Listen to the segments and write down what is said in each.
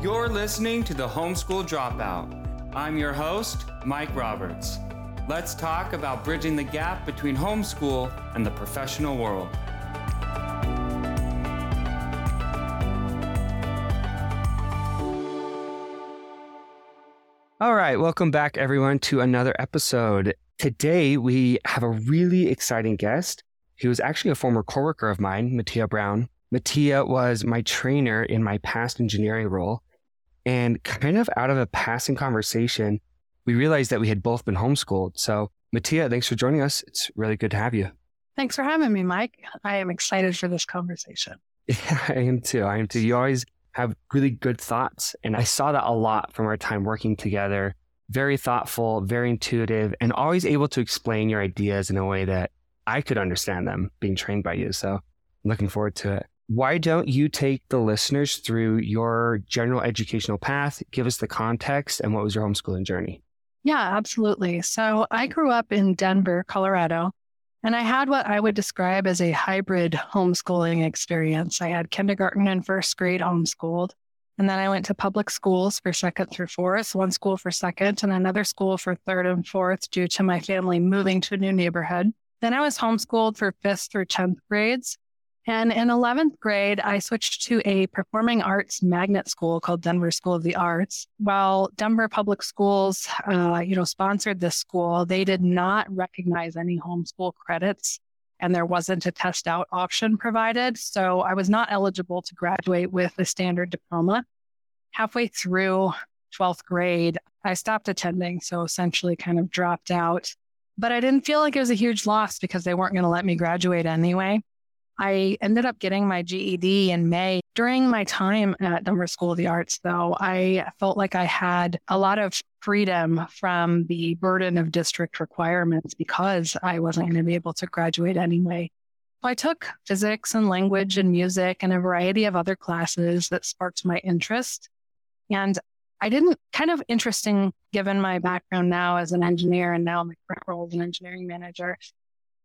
You're listening to the Homeschool Dropout. I'm your host, Mike Roberts. Let's talk about bridging the gap between homeschool and the professional world. All right, welcome back, everyone, to another episode. Today, we have a really exciting guest. He was actually a former coworker of mine, Mattea Brown. Mattea was my trainer in my past engineering role. And kind of out of a passing conversation, we realized that we had both been homeschooled. So, Mattea, thanks for joining us. It's really good to have you. Thanks for having me, Mike. I am excited for this conversation. Yeah, I am too. I am too. You always have really good thoughts. And I saw that a lot from our time working together. Very thoughtful, very intuitive, and always able to explain your ideas in a way that I could understand them being trained by you. So I'm looking forward to it. Why don't you take the listeners through your general educational path? Give us the context and what was your homeschooling journey? Yeah, absolutely. So I grew up in Denver, Colorado, and I had what I would describe as a hybrid homeschooling experience. I had kindergarten and first grade homeschooled. And then I went to public schools for second through fourth, one school for second and another school for third and fourth due to my family moving to a new neighborhood. Then I was homeschooled for fifth through 10th grades. And in 11th grade, I switched to a performing arts magnet school called Denver School of the Arts. While Denver Public Schools, uh, you know, sponsored this school, they did not recognize any homeschool credits and there wasn't a test out option provided. So I was not eligible to graduate with a standard diploma. Halfway through 12th grade, I stopped attending. So essentially kind of dropped out. But I didn't feel like it was a huge loss because they weren't going to let me graduate anyway. I ended up getting my GED in May. During my time at Denver School of the Arts, though, I felt like I had a lot of freedom from the burden of district requirements because I wasn't going to be able to graduate anyway. I took physics and language and music and a variety of other classes that sparked my interest. And I didn't kind of interesting given my background now as an engineer and now my current role as an engineering manager.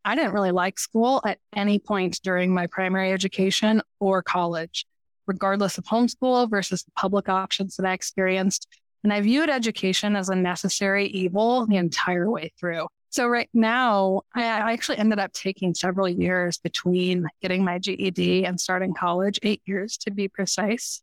I didn't really like school at any point during my primary education or college, regardless of homeschool versus the public options that I experienced. And I viewed education as a necessary evil the entire way through. So right now, I actually ended up taking several years between getting my GED and starting college, eight years to be precise.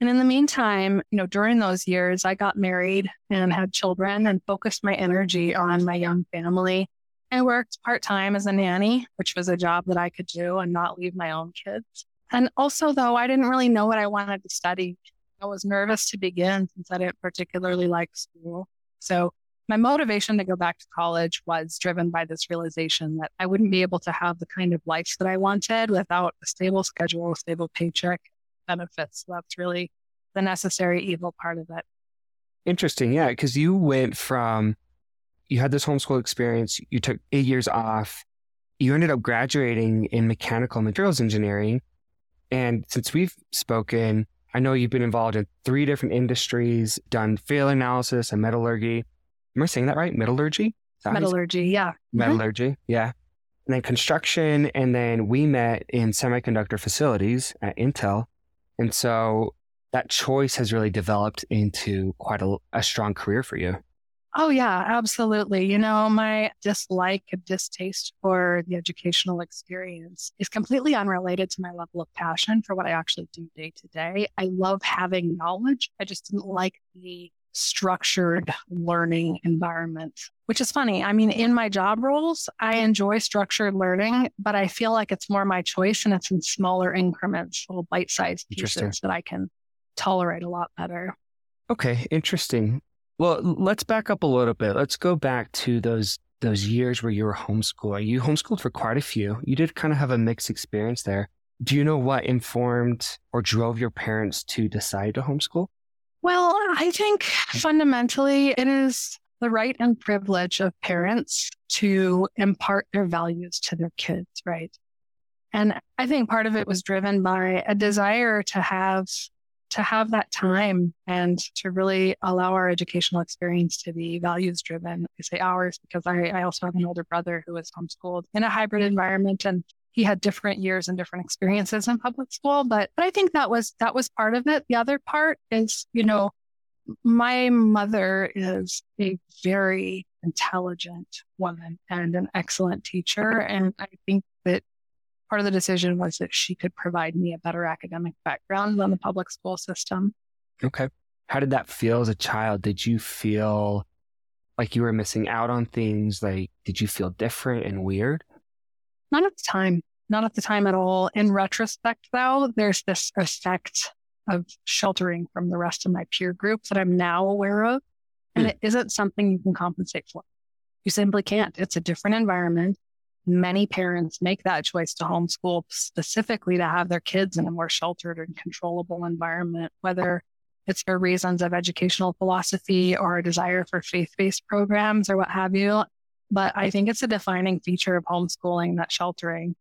And in the meantime, you know, during those years, I got married and had children and focused my energy on my young family I worked part time as a nanny, which was a job that I could do and not leave my own kids. And also, though, I didn't really know what I wanted to study. I was nervous to begin since I didn't particularly like school. So, my motivation to go back to college was driven by this realization that I wouldn't be able to have the kind of life that I wanted without a stable schedule, a stable paycheck, benefits. That's really the necessary evil part of it. Interesting. Yeah. Cause you went from you had this homeschool experience, you took eight years off, you ended up graduating in mechanical materials engineering. And since we've spoken, I know you've been involved in three different industries, done failure analysis and metallurgy. Am I saying that right? Metallurgy? That metallurgy, yeah. Mm-hmm. Metallurgy, mm-hmm. yeah. And then construction. And then we met in semiconductor facilities at Intel. And so that choice has really developed into quite a, a strong career for you. Oh, yeah, absolutely. You know, my dislike and distaste for the educational experience is completely unrelated to my level of passion for what I actually do day to day. I love having knowledge. I just didn't like the structured learning environment, which is funny. I mean, in my job roles, I enjoy structured learning, but I feel like it's more my choice and it's in smaller increments, little bite sized pieces that I can tolerate a lot better. Okay, interesting. Well, let's back up a little bit. Let's go back to those those years where you were homeschooling. You homeschooled for quite a few. You did kind of have a mixed experience there. Do you know what informed or drove your parents to decide to homeschool? Well, I think fundamentally it is the right and privilege of parents to impart their values to their kids, right? And I think part of it was driven by a desire to have to have that time and to really allow our educational experience to be values driven. I say ours because I, I also have an older brother who was homeschooled in a hybrid environment and he had different years and different experiences in public school, but but I think that was that was part of it. The other part is, you know, my mother is a very intelligent woman and an excellent teacher. And I think that part of the decision was that she could provide me a better academic background than the public school system. Okay. How did that feel as a child? Did you feel like you were missing out on things? Like, did you feel different and weird? Not at the time. Not at the time at all. In retrospect, though, there's this effect of sheltering from the rest of my peer group that I'm now aware of. And mm. it isn't something you can compensate for. You simply can't. It's a different environment. Many parents make that choice to homeschool specifically to have their kids in a more sheltered and controllable environment, whether it's for reasons of educational philosophy or a desire for faith based programs or what have you. But I think it's a defining feature of homeschooling, that sheltering.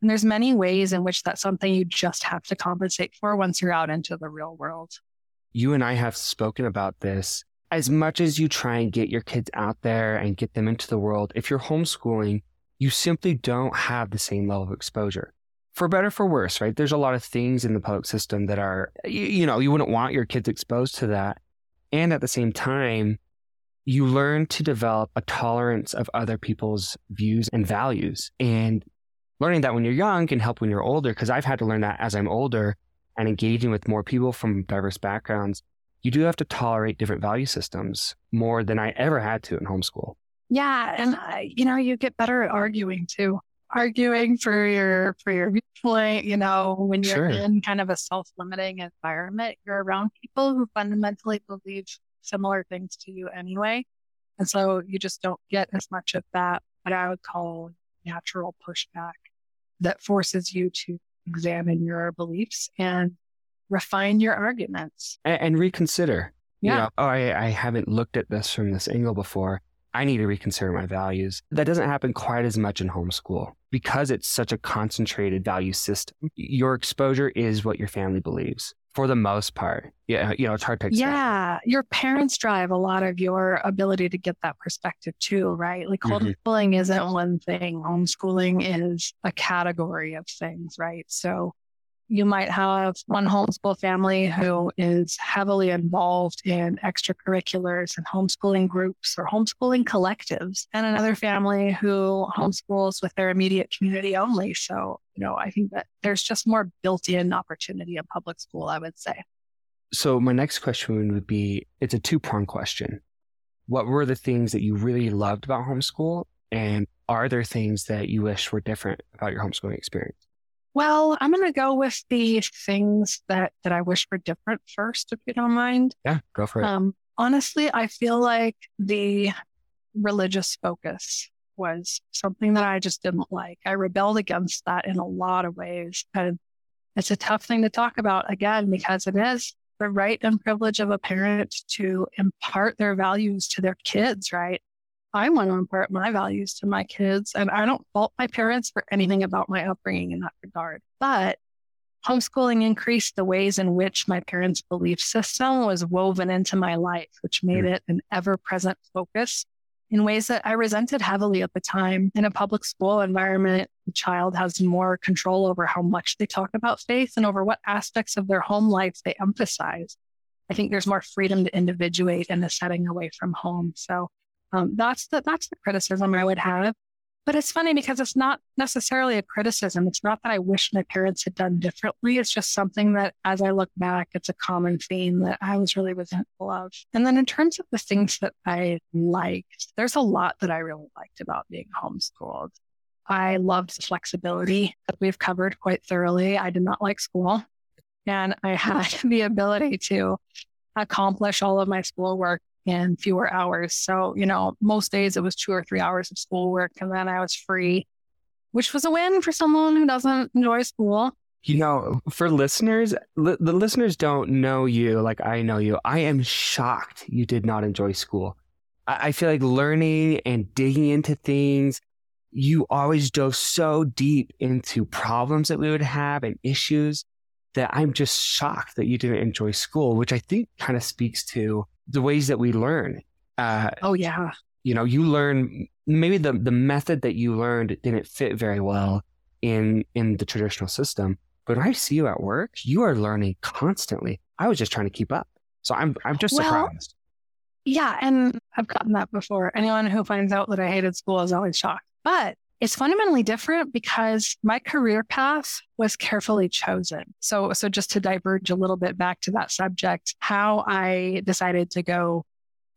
And there's many ways in which that's something you just have to compensate for once you're out into the real world. You and I have spoken about this. As much as you try and get your kids out there and get them into the world, if you're homeschooling, you simply don't have the same level of exposure. For better for worse, right? There's a lot of things in the public system that are, you, you know, you wouldn't want your kids exposed to that. And at the same time, you learn to develop a tolerance of other people's views and values. And learning that when you're young can help when you're older, because I've had to learn that as I'm older and engaging with more people from diverse backgrounds. You do have to tolerate different value systems more than I ever had to in homeschool. Yeah. And, uh, you know, you get better at arguing too. Arguing for your for your viewpoint, you know, when you're sure. in kind of a self-limiting environment, you're around people who fundamentally believe similar things to you anyway. And so you just don't get as much of that, what I would call natural pushback that forces you to examine your beliefs and refine your arguments and, and reconsider. Yeah. You know, oh, I, I haven't looked at this from this angle before. I need to reconsider my values. That doesn't happen quite as much in homeschool because it's such a concentrated value system. Your exposure is what your family believes for the most part. Yeah, you know, it's hard to expect. Yeah, your parents drive a lot of your ability to get that perspective too, right? Like mm-hmm. homeschooling isn't one thing. Homeschooling is a category of things, right? So you might have one homeschool family who is heavily involved in extracurriculars and homeschooling groups or homeschooling collectives, and another family who homeschools with their immediate community only. So, you know, I think that there's just more built in opportunity in public school, I would say. So, my next question would be it's a two prong question. What were the things that you really loved about homeschool? And are there things that you wish were different about your homeschooling experience? Well, I'm going to go with the things that that I wish were different first, if you don't mind. Yeah, go for it. Um, honestly, I feel like the religious focus was something that I just didn't like. I rebelled against that in a lot of ways, and it's a tough thing to talk about again because it is the right and privilege of a parent to impart their values to their kids, right? I want to impart my values to my kids, and I don't fault my parents for anything about my upbringing in that regard. But homeschooling increased the ways in which my parents' belief system was woven into my life, which made mm. it an ever present focus in ways that I resented heavily at the time. In a public school environment, the child has more control over how much they talk about faith and over what aspects of their home life they emphasize. I think there's more freedom to individuate in the setting away from home. So um, that's the that's the criticism I would have. But it's funny because it's not necessarily a criticism. It's not that I wish my parents had done differently. It's just something that, as I look back, it's a common theme that I was really resentful of. And then in terms of the things that I liked, there's a lot that I really liked about being homeschooled. I loved the flexibility that we've covered quite thoroughly. I did not like school, and I had the ability to accomplish all of my schoolwork in fewer hours. So, you know, most days it was two or three hours of schoolwork and then I was free, which was a win for someone who doesn't enjoy school. You know, for listeners, li- the listeners don't know you like I know you. I am shocked you did not enjoy school. I, I feel like learning and digging into things, you always dove so deep into problems that we would have and issues that I'm just shocked that you didn't enjoy school, which I think kind of speaks to the ways that we learn. Uh, oh yeah. You know, you learn maybe the the method that you learned didn't fit very well, in in the traditional system. But when I see you at work, you are learning constantly. I was just trying to keep up. So I'm I'm just well, surprised. Yeah, and I've gotten that before. Anyone who finds out that I hated school is always shocked. But it's fundamentally different because my career path was carefully chosen. So, so just to diverge a little bit back to that subject, how I decided to go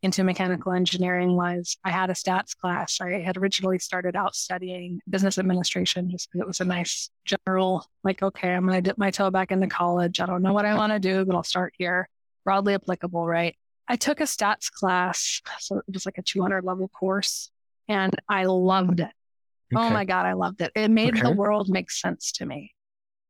into mechanical engineering was I had a stats class. I had originally started out studying business administration just because it was a nice general, like, okay, I'm going to dip my toe back into college. I don't know what I want to do, but I'll start here. Broadly applicable, right? I took a stats class. So it was like a 200 level course and I loved it. Oh okay. Oh my God, I loved it. It made okay. the world make sense to me.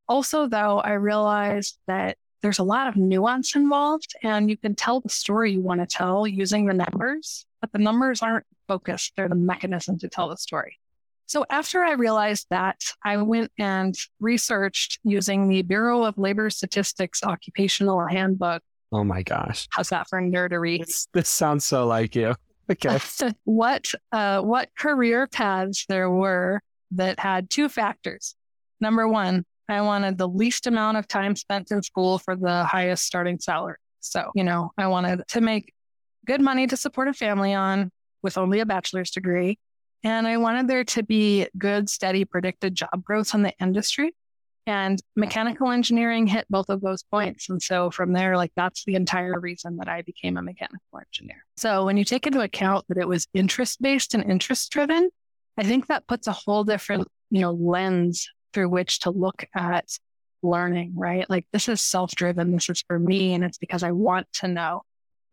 Also, though, I realized that there's a lot of nuance involved and you can tell the story you want to tell using the numbers, but the numbers aren't focused. They're the mechanism to tell the story. So after I realized that, I went and researched using the Bureau of Labor Statistics occupational handbook. Oh my gosh. How's that for nerdery? This, this sounds so like you. Okay. what uh, what career paths there were that had two factors. Number one, I wanted the least amount of time spent in school for the highest starting salary. So, you know, I wanted to make good money to support a family on with only a bachelor's degree. And I wanted there to be good, steady, predicted job growth in the industry. And mechanical engineering hit both of those points. And so from there, like that's the entire reason that I became a mechanical engineer. So when you take into account that it was interest based and interest driven, I think that puts a whole different, you know, lens through which to look at learning, right? Like this is self driven. This is for me. And it's because I want to know.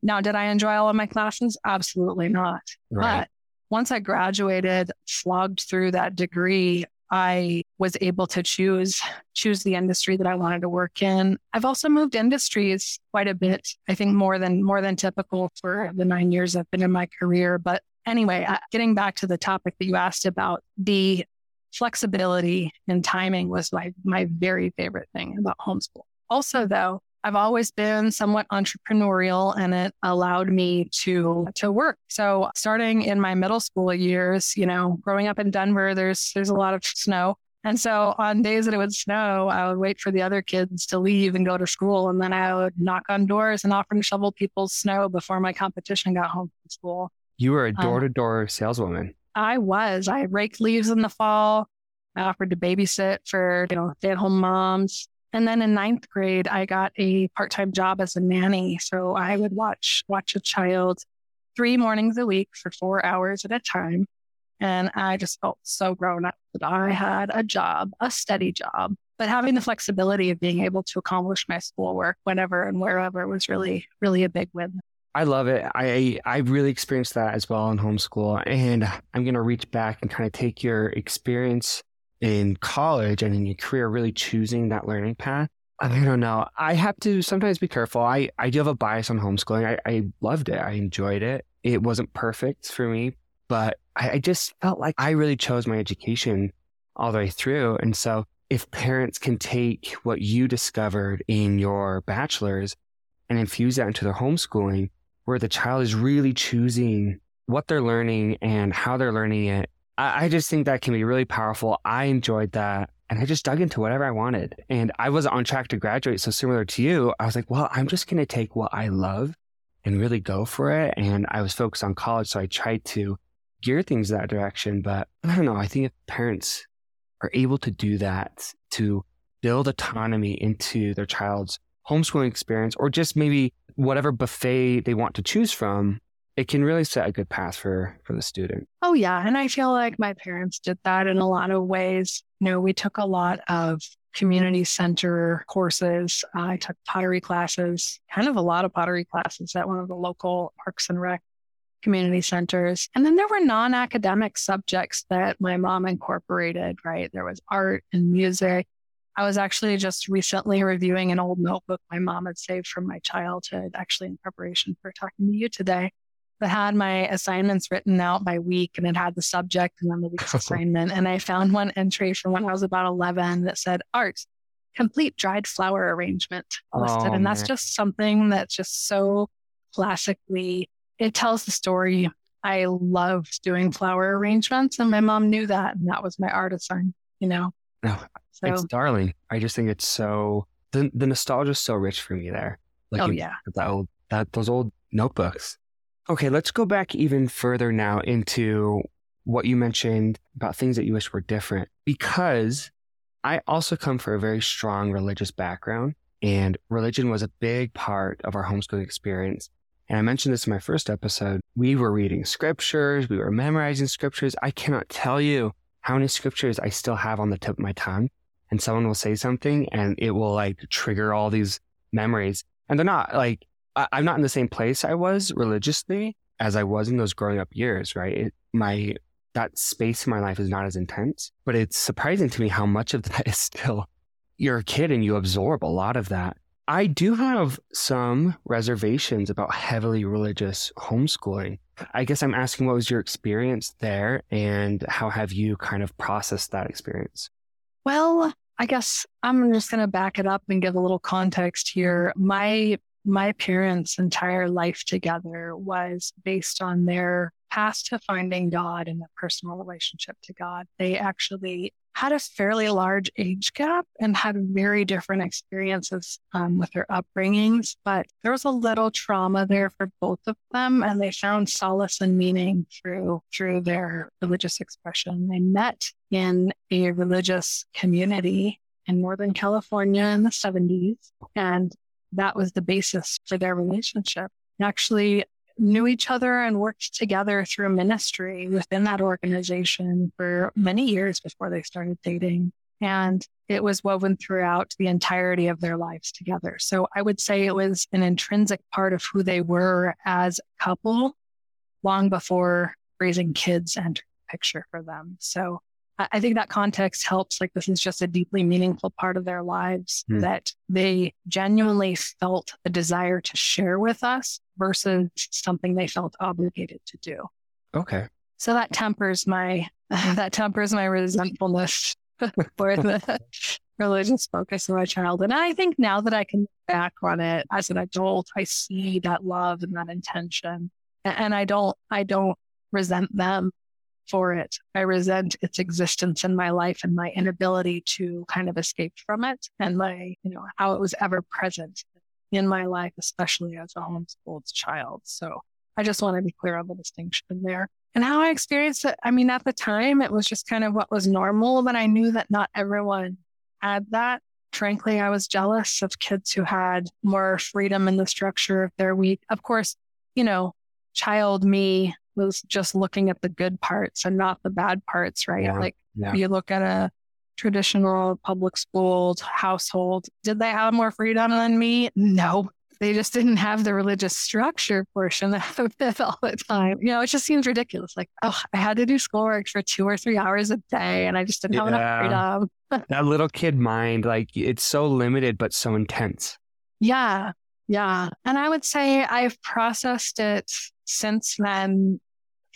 Now, did I enjoy all of my classes? Absolutely not. Right. But once I graduated, slogged through that degree, I was able to choose choose the industry that I wanted to work in. I've also moved industries quite a bit. I think more than more than typical for the 9 years I've been in my career, but anyway, uh, getting back to the topic that you asked about, the flexibility and timing was my, my very favorite thing about homeschool. Also, though, I've always been somewhat entrepreneurial and it allowed me to to work. So starting in my middle school years, you know, growing up in Denver, there's there's a lot of snow. And so on days that it would snow, I would wait for the other kids to leave and go to school. And then I would knock on doors and offer to shovel people's snow before my competition got home from school. You were a door to door saleswoman. I was. I raked leaves in the fall. I offered to babysit for, you know, stay at home moms. And then in ninth grade, I got a part time job as a nanny. So I would watch watch a child three mornings a week for four hours at a time. And I just felt so grown up that I had a job, a steady job. But having the flexibility of being able to accomplish my schoolwork whenever and wherever was really, really a big win. I love it. I I really experienced that as well in homeschool, and I'm gonna reach back and kind of take your experience in college and in your career, really choosing that learning path. I don't know. I have to sometimes be careful. I I do have a bias on homeschooling. I, I loved it. I enjoyed it. It wasn't perfect for me, but I, I just felt like I really chose my education all the way through. And so, if parents can take what you discovered in your bachelor's and infuse that into their homeschooling, where the child is really choosing what they're learning and how they're learning it. I, I just think that can be really powerful. I enjoyed that. And I just dug into whatever I wanted. And I was on track to graduate. So similar to you, I was like, well, I'm just going to take what I love and really go for it. And I was focused on college. So I tried to gear things that direction. But I don't know. I think if parents are able to do that, to build autonomy into their child's homeschooling experience, or just maybe whatever buffet they want to choose from, it can really set a good path for for the student. Oh yeah, and I feel like my parents did that in a lot of ways. You know, we took a lot of community center courses. I took pottery classes, kind of a lot of pottery classes at one of the local Parks and Rec community centers. And then there were non academic subjects that my mom incorporated, right? There was art and music. I was actually just recently reviewing an old notebook my mom had saved from my childhood, actually in preparation for talking to you today, that had my assignments written out by week and it had the subject and then the week's assignment. And I found one entry from when I was about 11 that said art, complete dried flower arrangement listed. Oh, and that's man. just something that's just so classically, it tells the story. I loved doing flower arrangements and my mom knew that. And that was my art assignment, you know? No, so, it's darling. I just think it's so the the nostalgia is so rich for me there. Like oh yeah, that old that those old notebooks. Okay, let's go back even further now into what you mentioned about things that you wish were different because I also come from a very strong religious background and religion was a big part of our homeschooling experience. And I mentioned this in my first episode. We were reading scriptures, we were memorizing scriptures. I cannot tell you how many scriptures I still have on the tip of my tongue. And someone will say something and it will like trigger all these memories. And they're not like, I, am not in the same place I was religiously as I was in those growing up years, right? It, my, that space in my life is not as intense, but it's surprising to me how much of that is still, you're a kid and you absorb a lot of that. I do have some reservations about heavily religious homeschooling. I guess I'm asking what was your experience there and how have you kind of processed that experience? Well, I guess I'm just going to back it up and give a little context here. My my parents' entire life together was based on their path to finding God and a personal relationship to God. They actually had a fairly large age gap and had very different experiences um, with their upbringings, but there was a little trauma there for both of them, and they found solace and meaning through through their religious expression. They met in a religious community in Northern California in the 70s, and that was the basis for their relationship. Actually, knew each other and worked together through ministry within that organization for many years before they started dating. And it was woven throughout the entirety of their lives together. So I would say it was an intrinsic part of who they were as a couple long before raising kids entered the picture for them. So I think that context helps. Like this is just a deeply meaningful part of their lives mm. that they genuinely felt a desire to share with us versus something they felt obligated to do. Okay. So that tempers my that tempers my resentfulness for the religious focus of my child. And I think now that I can look back on it as an adult, I see that love and that intention. And I don't I don't resent them for it. I resent its existence in my life and my inability to kind of escape from it and my, you know, how it was ever present in my life, especially as a homeschooled child. So I just want to be clear on the distinction there. And how I experienced it, I mean, at the time, it was just kind of what was normal, but I knew that not everyone had that. Frankly, I was jealous of kids who had more freedom in the structure of their week. Of course, you know, child me was just looking at the good parts and not the bad parts, right? Yeah, like yeah. you look at a traditional public school household, did they have more freedom than me? No. They just didn't have the religious structure portion of it all the time. You know, it just seems ridiculous. Like, oh, I had to do schoolwork for two or three hours a day and I just didn't have enough freedom. that little kid mind, like it's so limited but so intense. Yeah. Yeah. And I would say I've processed it since then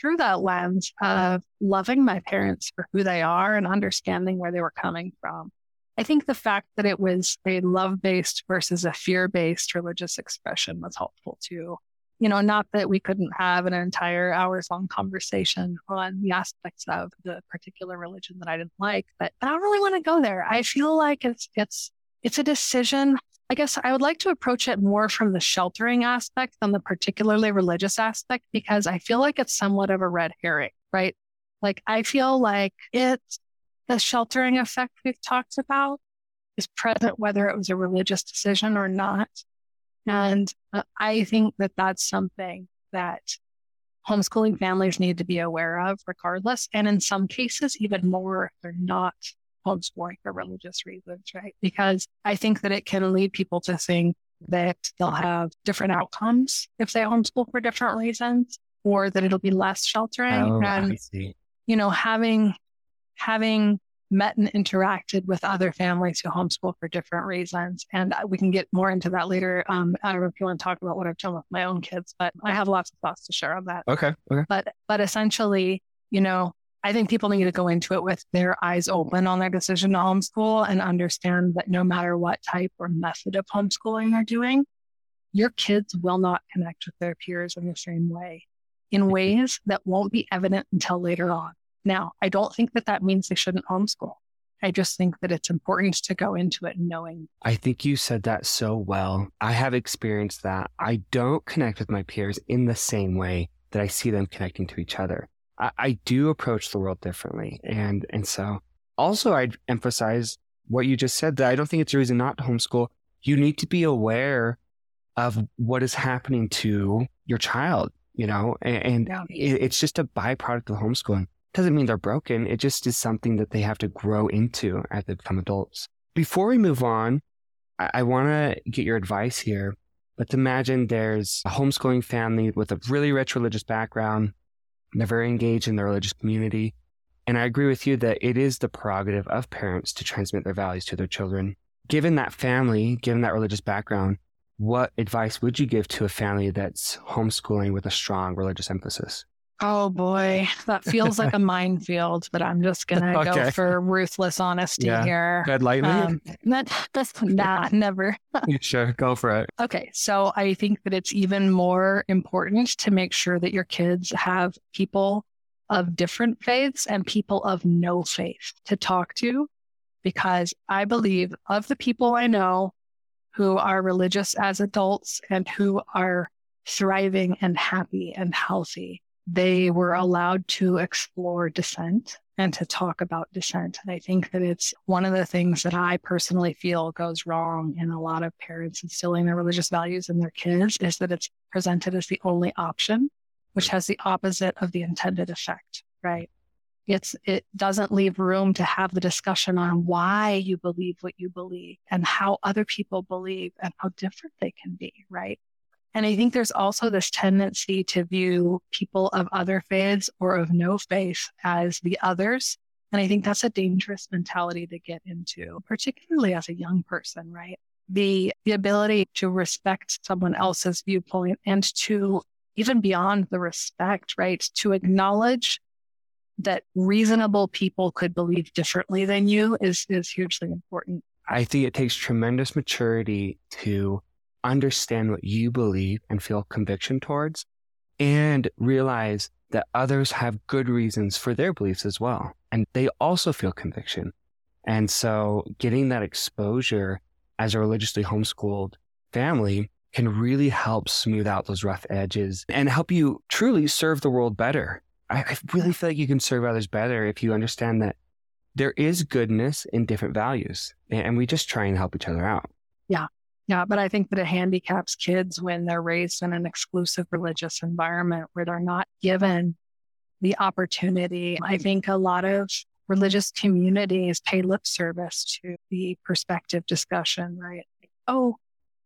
through that lens of loving my parents for who they are and understanding where they were coming from. I think the fact that it was a love based versus a fear based religious expression was helpful too. You know, not that we couldn't have an entire hours long conversation on the aspects of the particular religion that I didn't like, but I don't really want to go there. I feel like it's, it's, it's a decision I guess I would like to approach it more from the sheltering aspect than the particularly religious aspect because I feel like it's somewhat of a red herring, right? Like I feel like it, the sheltering effect we've talked about is present whether it was a religious decision or not. And uh, I think that that's something that homeschooling families need to be aware of regardless. And in some cases, even more if they're not homeschooling for religious reasons, right? Because I think that it can lead people to think that they'll have different outcomes if they homeschool for different reasons, or that it'll be less sheltering. Oh, and, you know, having, having met and interacted with other families who homeschool for different reasons. And we can get more into that later. Um, I don't know if you want to talk about what I've done with my own kids, but I have lots of thoughts to share on that. Okay. Okay. But, but essentially, you know, I think people need to go into it with their eyes open on their decision to homeschool and understand that no matter what type or method of homeschooling they're doing, your kids will not connect with their peers in the same way in mm-hmm. ways that won't be evident until later on. Now, I don't think that that means they shouldn't homeschool. I just think that it's important to go into it knowing. I think you said that so well. I have experienced that. I don't connect with my peers in the same way that I see them connecting to each other. I, I do approach the world differently. And, and so also I'd emphasize what you just said that I don't think it's a reason not to homeschool. You need to be aware of what is happening to your child, you know, and, and it, it's just a byproduct of homeschooling. Doesn't mean they're broken. It just is something that they have to grow into as they become adults. Before we move on, I, I want to get your advice here. Let's imagine there's a homeschooling family with a really rich religious background. They're very engaged in the religious community. And I agree with you that it is the prerogative of parents to transmit their values to their children. Given that family, given that religious background, what advice would you give to a family that's homeschooling with a strong religious emphasis? Oh boy, that feels like a minefield, but I'm just gonna okay. go for ruthless honesty yeah. here. Bad lightning? Um, that, that's nah, never. sure, go for it. Okay, so I think that it's even more important to make sure that your kids have people of different faiths and people of no faith to talk to, because I believe of the people I know who are religious as adults and who are thriving and happy and healthy they were allowed to explore dissent and to talk about dissent. And I think that it's one of the things that I personally feel goes wrong in a lot of parents instilling their religious values in their kids is that it's presented as the only option, which has the opposite of the intended effect, right? It's, it doesn't leave room to have the discussion on why you believe what you believe and how other people believe and how different they can be, right? And I think there's also this tendency to view people of other faiths or of no faith as the others. And I think that's a dangerous mentality to get into, particularly as a young person, right? The, the ability to respect someone else's viewpoint and to even beyond the respect, right? To acknowledge that reasonable people could believe differently than you is, is hugely important. I think it takes tremendous maturity to understand what you believe and feel conviction towards, and realize that others have good reasons for their beliefs as well. And they also feel conviction. And so getting that exposure as a religiously homeschooled family can really help smooth out those rough edges and help you truly serve the world better. I, really feel like you can serve others better if you understand that there is goodness in different values and we just try and help each other out. Yeah. Yeah, but I think that it handicaps kids when they're raised in an exclusive religious environment where they're not given the opportunity. I think a lot of religious communities pay lip service to the perspective discussion, right? Oh,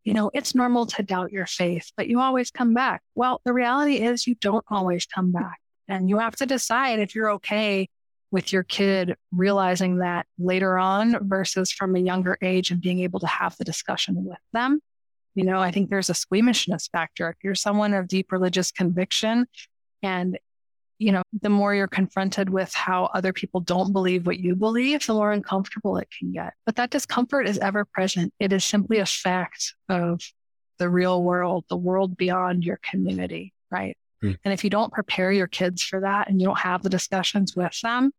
you know, it's normal to doubt your faith, but you always come back. Well, the reality is you don't always come back. And you have to decide if you're okay with your kid realizing that later on versus from a younger age and being able to have the discussion with them. You know, I think there's a squeamishness factor. If you're someone of deep religious conviction and you know, the more you're confronted with how other people don't believe what you believe, the more uncomfortable it can get. But that discomfort is ever present. It is simply a fact of the real world, the world beyond your community, right? Mm. And if you don't prepare your kids for that and you don't have the discussions with them,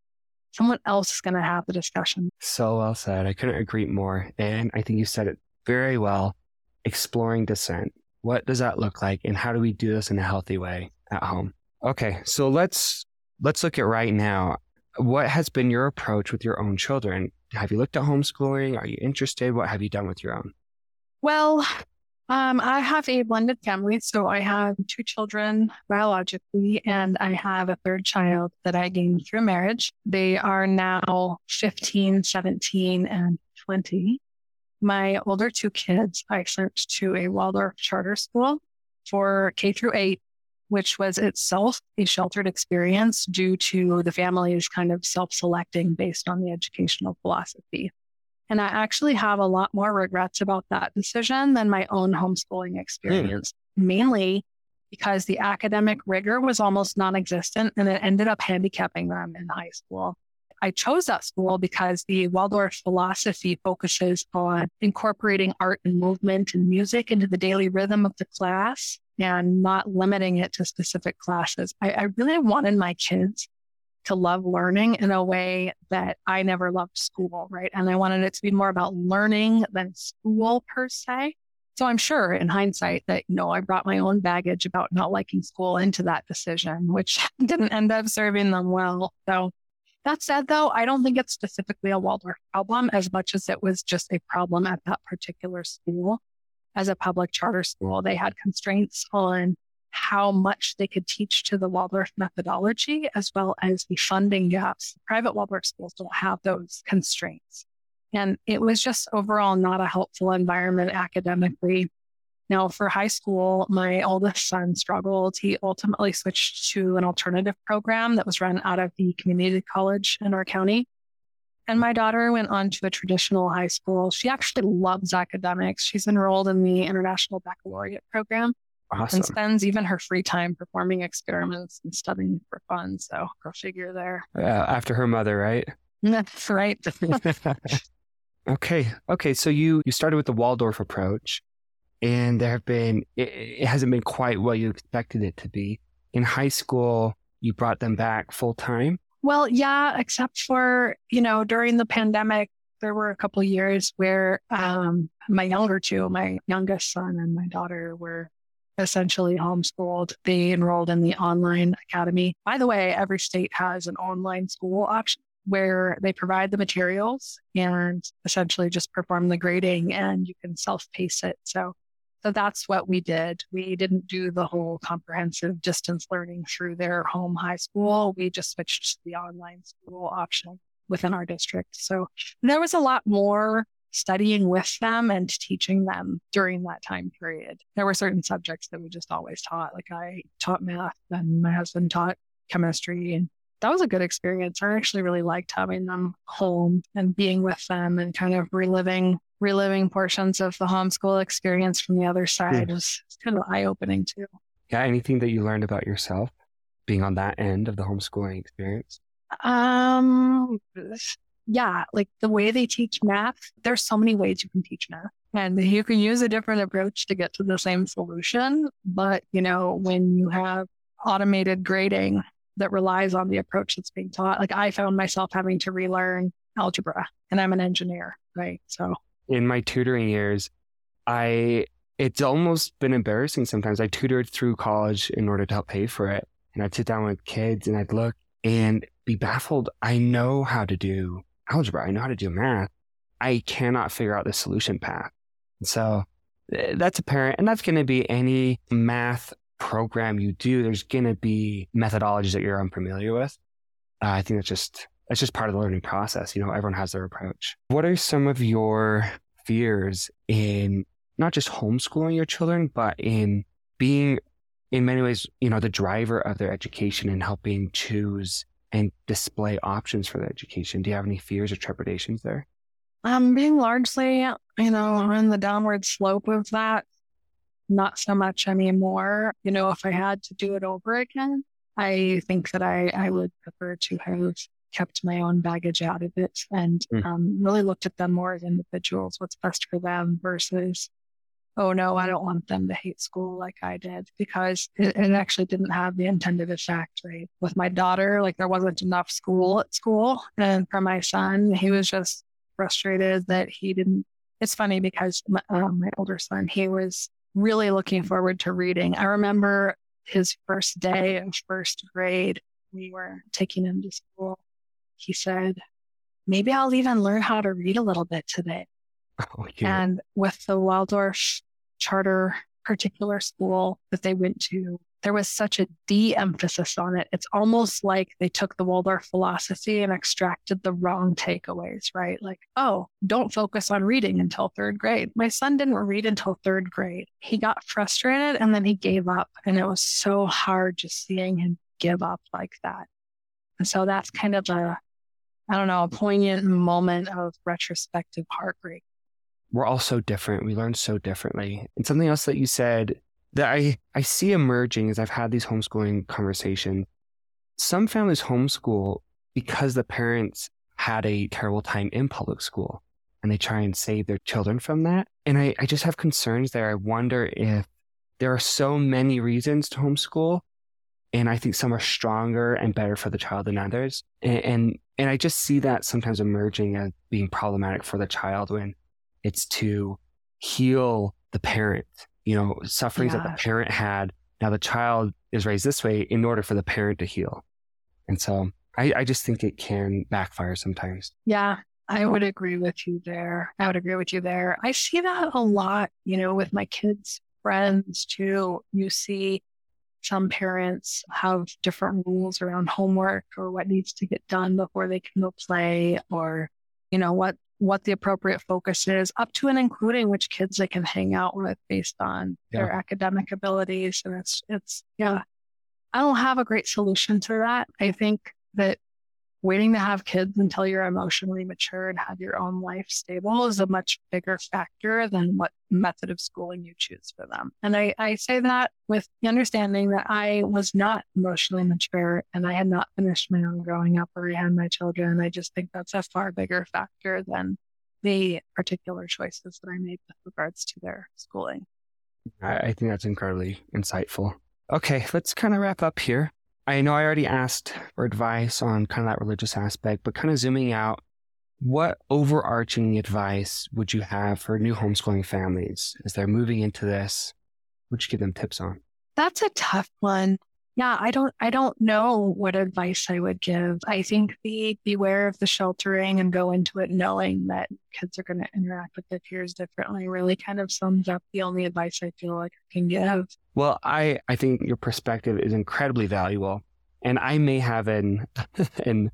someone else is going to have the discussion. So well said. I couldn't agree more. And I think you said it very well. Exploring dissent. What does that look like? And how do we do this in a healthy way at home? Okay. So let's, let's look at right now. What has been your approach with your own children? Have you looked at homeschooling? Are you interested? What have you done with your own? Well, um, I have a blended family. So I have two children biologically, and I have a third child that I gained through marriage. They are now 15, 17, and 20. My older two kids, I sent to a Waldorf charter school for K through eight, which was itself a sheltered experience due to the family's kind of self selecting based on the educational philosophy. And I actually have a lot more regrets about that decision than my own homeschooling hmm. experience, mm. mainly because the academic rigor was almost non existent and it ended up handicapping them in high school. I chose that school because the Waldorf philosophy focuses on incorporating art and movement and music into the daily rhythm of the class and not limiting it to specific classes. I, I really wanted my kids to love learning in a way that I never loved school, right? And I wanted it to be more about learning than school per se. So I'm sure in hindsight that, you know, I brought my own baggage about not liking school into that decision, which didn't end up serving them well. So that said, though, I don't think it's specifically a Waldorf problem as much as it was just a problem at that particular school. As a public charter school, they had constraints on how much they could teach to the Waldorf methodology, as well as the funding gaps. Private Waldorf schools don't have those constraints. And it was just overall not a helpful environment academically. Now, for high school, my oldest son struggled. He ultimately switched to an alternative program that was run out of the community college in our county. And my daughter went on to a traditional high school. She actually loves academics. She's enrolled in the International Baccalaureate program Awesome. and spends even her free time performing experiments and studying for fun. So go figure there. Yeah, after her mother, right? That's right. okay. Okay. So you you started with the Waldorf approach, and there have been it, it hasn't been quite what you expected it to be. In high school, you brought them back full time. well, yeah, except for, you know, during the pandemic, there were a couple of years where um, my younger two, my youngest son and my daughter were essentially homeschooled. They enrolled in the online academy. By the way, every state has an online school option where they provide the materials and essentially just perform the grading and you can self-pace it. So so that's what we did. We didn't do the whole comprehensive distance learning through their home high school. We just switched to the online school option within our district. So there was a lot more studying with them and teaching them during that time period. There were certain subjects that we just always taught. Like I taught math and my husband taught chemistry and that was a good experience. I actually really liked having them home and being with them and kind of reliving reliving portions of the homeschool experience from the other side was kind of eye opening too. Yeah. Anything that you learned about yourself being on that end of the homeschooling experience? Um, yeah, like the way they teach math, there's so many ways you can teach math and you can use a different approach to get to the same solution. But, you know, when you have automated grading that relies on the approach that's being taught, like I found myself having to relearn algebra and I'm an engineer, right? So, In my tutoring years, I it's almost been embarrassing sometimes. I tutored through college in order to help pay for it. And I'd sit down with kids and I'd look and be baffled. I know how to do algebra. I know how to do math. I cannot figure out the solution path. And so eh, that's apparent. And that's going to be any math program you do. There's going to be methodologies that you're unfamiliar with. Uh, I think that's just, that's just part of the learning process. You know, everyone has their approach. What are some of your fears in not just homeschooling your children, but in being in many ways, you know, the driver of their education and helping choose and display options for the education. Do you have any fears or trepidations there? um, being largely, you know, on the downward slope of that, not so much anymore. You know, if I had to do it over again, I think that I, I would prefer to have kept my own baggage out of it and Mm. um, really looked at them more as individuals, what's best for them versus, oh no, I don't want them to hate school like I did because it, it actually didn't have the intended effect, right? With my daughter, like there wasn't enough school at school. And for my son, he was just frustrated that he didn't. It's funny because my, uh, my older son, he was really looking forward to reading. I remember his first day of first grade, we were taking him to school. He said, maybe I'll even learn how to read a little bit today. Oh, yeah. And with the Waldorf charter particular school that they went to, there was such a de emphasis on it. It's almost like they took the Waldorf philosophy and extracted the wrong takeaways, right? Like, oh, don't focus on reading until third grade. My son didn't read until third grade. He got frustrated and then he gave up. And it was so hard just seeing him give up like that. And so that's kind of a, I don't know, a poignant moment of retrospective heartbreak. We're all so different. We learn so differently. And something else that you said that I, I see emerging as I've had these homeschooling conversations. Some families homeschool because the parents had a terrible time in public school and they try and save their children from that. And I, I just have concerns there. I wonder if there are so many reasons to homeschool And I think some are stronger and better for the child than others. And, and, and I just see that sometimes emerging as being problematic for the child when it's to heal the parent, you know, sufferings yeah. that the parent had. Now the child is raised this way in order for the parent to heal. And so I, I just think it can backfire sometimes. Yeah. I would agree with you there. I would agree with you there. I see that a lot, you know, with my kids' friends too. You see some parents have different rules around homework or what needs to get done before they can go play or, you know, what what the appropriate focus is, up to and including which kids they can hang out with based on yeah. their academic abilities. And it's it's yeah. I don't have a great solution to that. I think that waiting to have kids until you're emotionally mature and have your own life stable is a much bigger factor than what method of schooling you choose for them. And I, I say that with the understanding that I was not emotionally mature and I had not finished my own growing up or I had my children. I just think that's a far bigger factor than the particular choices that I made with regards to their schooling. I think that's incredibly insightful. Okay, let's kind of wrap up here. I know I already asked for advice on kind of that religious aspect, but kind of zooming out, what overarching advice would you have for new homeschooling families as they're moving into this? Would you give them tips on? That's a tough one. Yeah, I don't I don't know what advice I would give. I think be beware of the sheltering and go into it knowing that kids are going to interact with their peers differently really kind of sums up the only advice I feel like I can give. Well, I I think your perspective is incredibly valuable. And I may have an an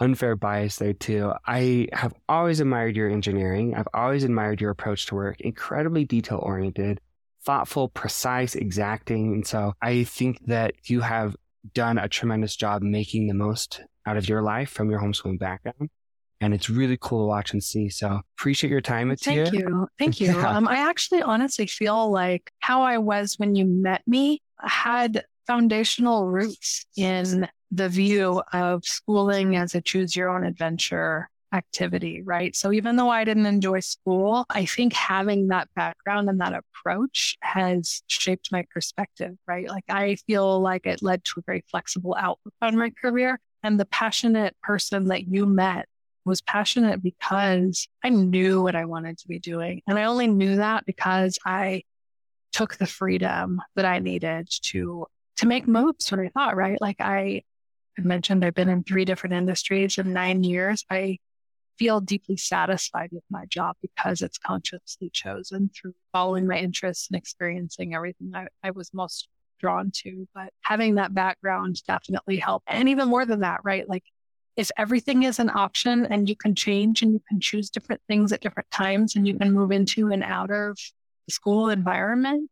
unfair bias there too. I have always admired your engineering. I've always admired your approach to work, incredibly detail oriented thoughtful, precise, exacting. And so I think that you have done a tremendous job making the most out of your life from your homeschooling background. And it's really cool to watch and see. So appreciate your time, Mattea. Thank you. Thank you. Yeah. Um, I actually honestly feel like how I was when you met me had foundational roots in the view of schooling as a choose your own adventure activity, right? So even though I didn't enjoy school, I think having that background and that approach has shaped my perspective, right? Like I feel like it led to a very flexible outlook on my career. And the passionate person that you met was passionate because I knew what I wanted to be doing. And I only knew that because I took the freedom that I needed to to make moves when I thought, right? Like I mentioned I've been in three different industries in nine years. I feel deeply satisfied with my job because it's consciously chosen through following my interests and experiencing everything I, I was most drawn to. But having that background definitely helped. And even more than that, right? Like if everything is an option and you can change and you can choose different things at different times and you can move into and out of the school environment,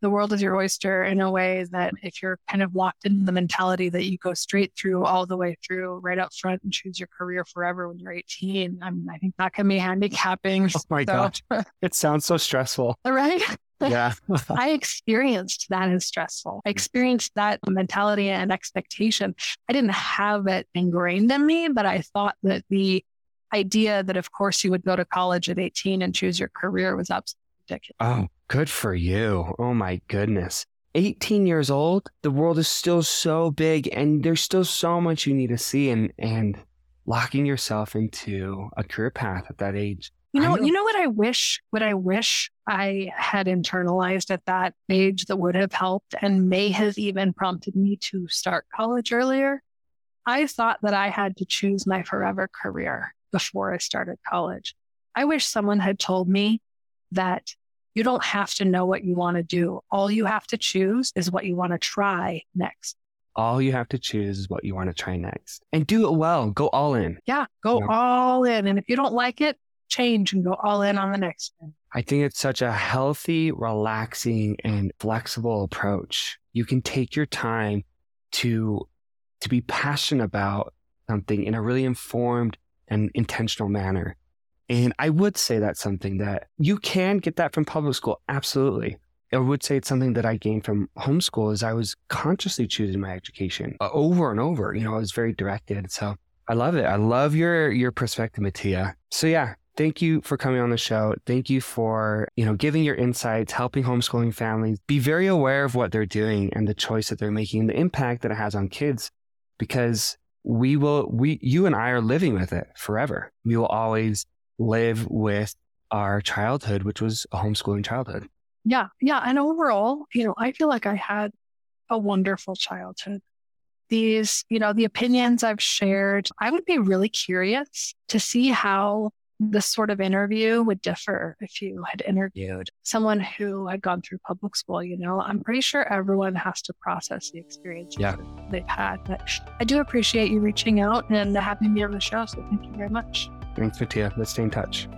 the world is your oyster in a way that if you're kind of locked into the mentality that you go straight through all the way through right up front and choose your career forever when you're 18, I mean, I think that can be handicapping. Oh my so, God. It sounds so stressful. Right? Yeah. I experienced that as stressful. I experienced that mentality and expectation. I didn't have it ingrained in me, but I thought that the idea that, of course, you would go to college at 18 and choose your career was absolutely ridiculous. Oh, good for you. Oh my goodness. 18 years old, the world is still so big and there's still so much you need to see and and locking yourself into a career path at that age. You know, know, you know what I wish what I wish I had internalized at that age that would have helped and may have even prompted me to start college earlier. I thought that I had to choose my forever career before I started college. I wish someone had told me that you don't have to know what you want to do. All you have to choose is what you want to try next. All you have to choose is what you want to try next and do it well. Go all in. Yeah, go yeah. all in. And if you don't like it, change and go all in on the next one. I think it's such a healthy, relaxing, and flexible approach. You can take your time to to be passionate about something in a really informed and intentional manner. And I would say that's something that you can get that from public school. Absolutely. I would say it's something that I gained from homeschool is I was consciously choosing my education uh, over and over. You know, I was very directed. So I love it. I love your your perspective, Mattea. So yeah, thank you for coming on the show. Thank you for, you know, giving your insights, helping homeschooling families be very aware of what they're doing and the choice that they're making, and the impact that it has on kids because we will we you and I are living with it forever. We will always live with our childhood, which was a homeschooling childhood. Yeah. Yeah. And overall, you know, I feel like I had a wonderful childhood. These, you know, the opinions I've shared, I would be really curious to see how this sort of interview would differ if you had interviewed someone who had gone through public school. You know, I'm pretty sure everyone has to process the experience yeah. they've had. But I do appreciate you reaching out and having me on the show. So thank you very much. Thanks, Mattea. Let's stay in touch.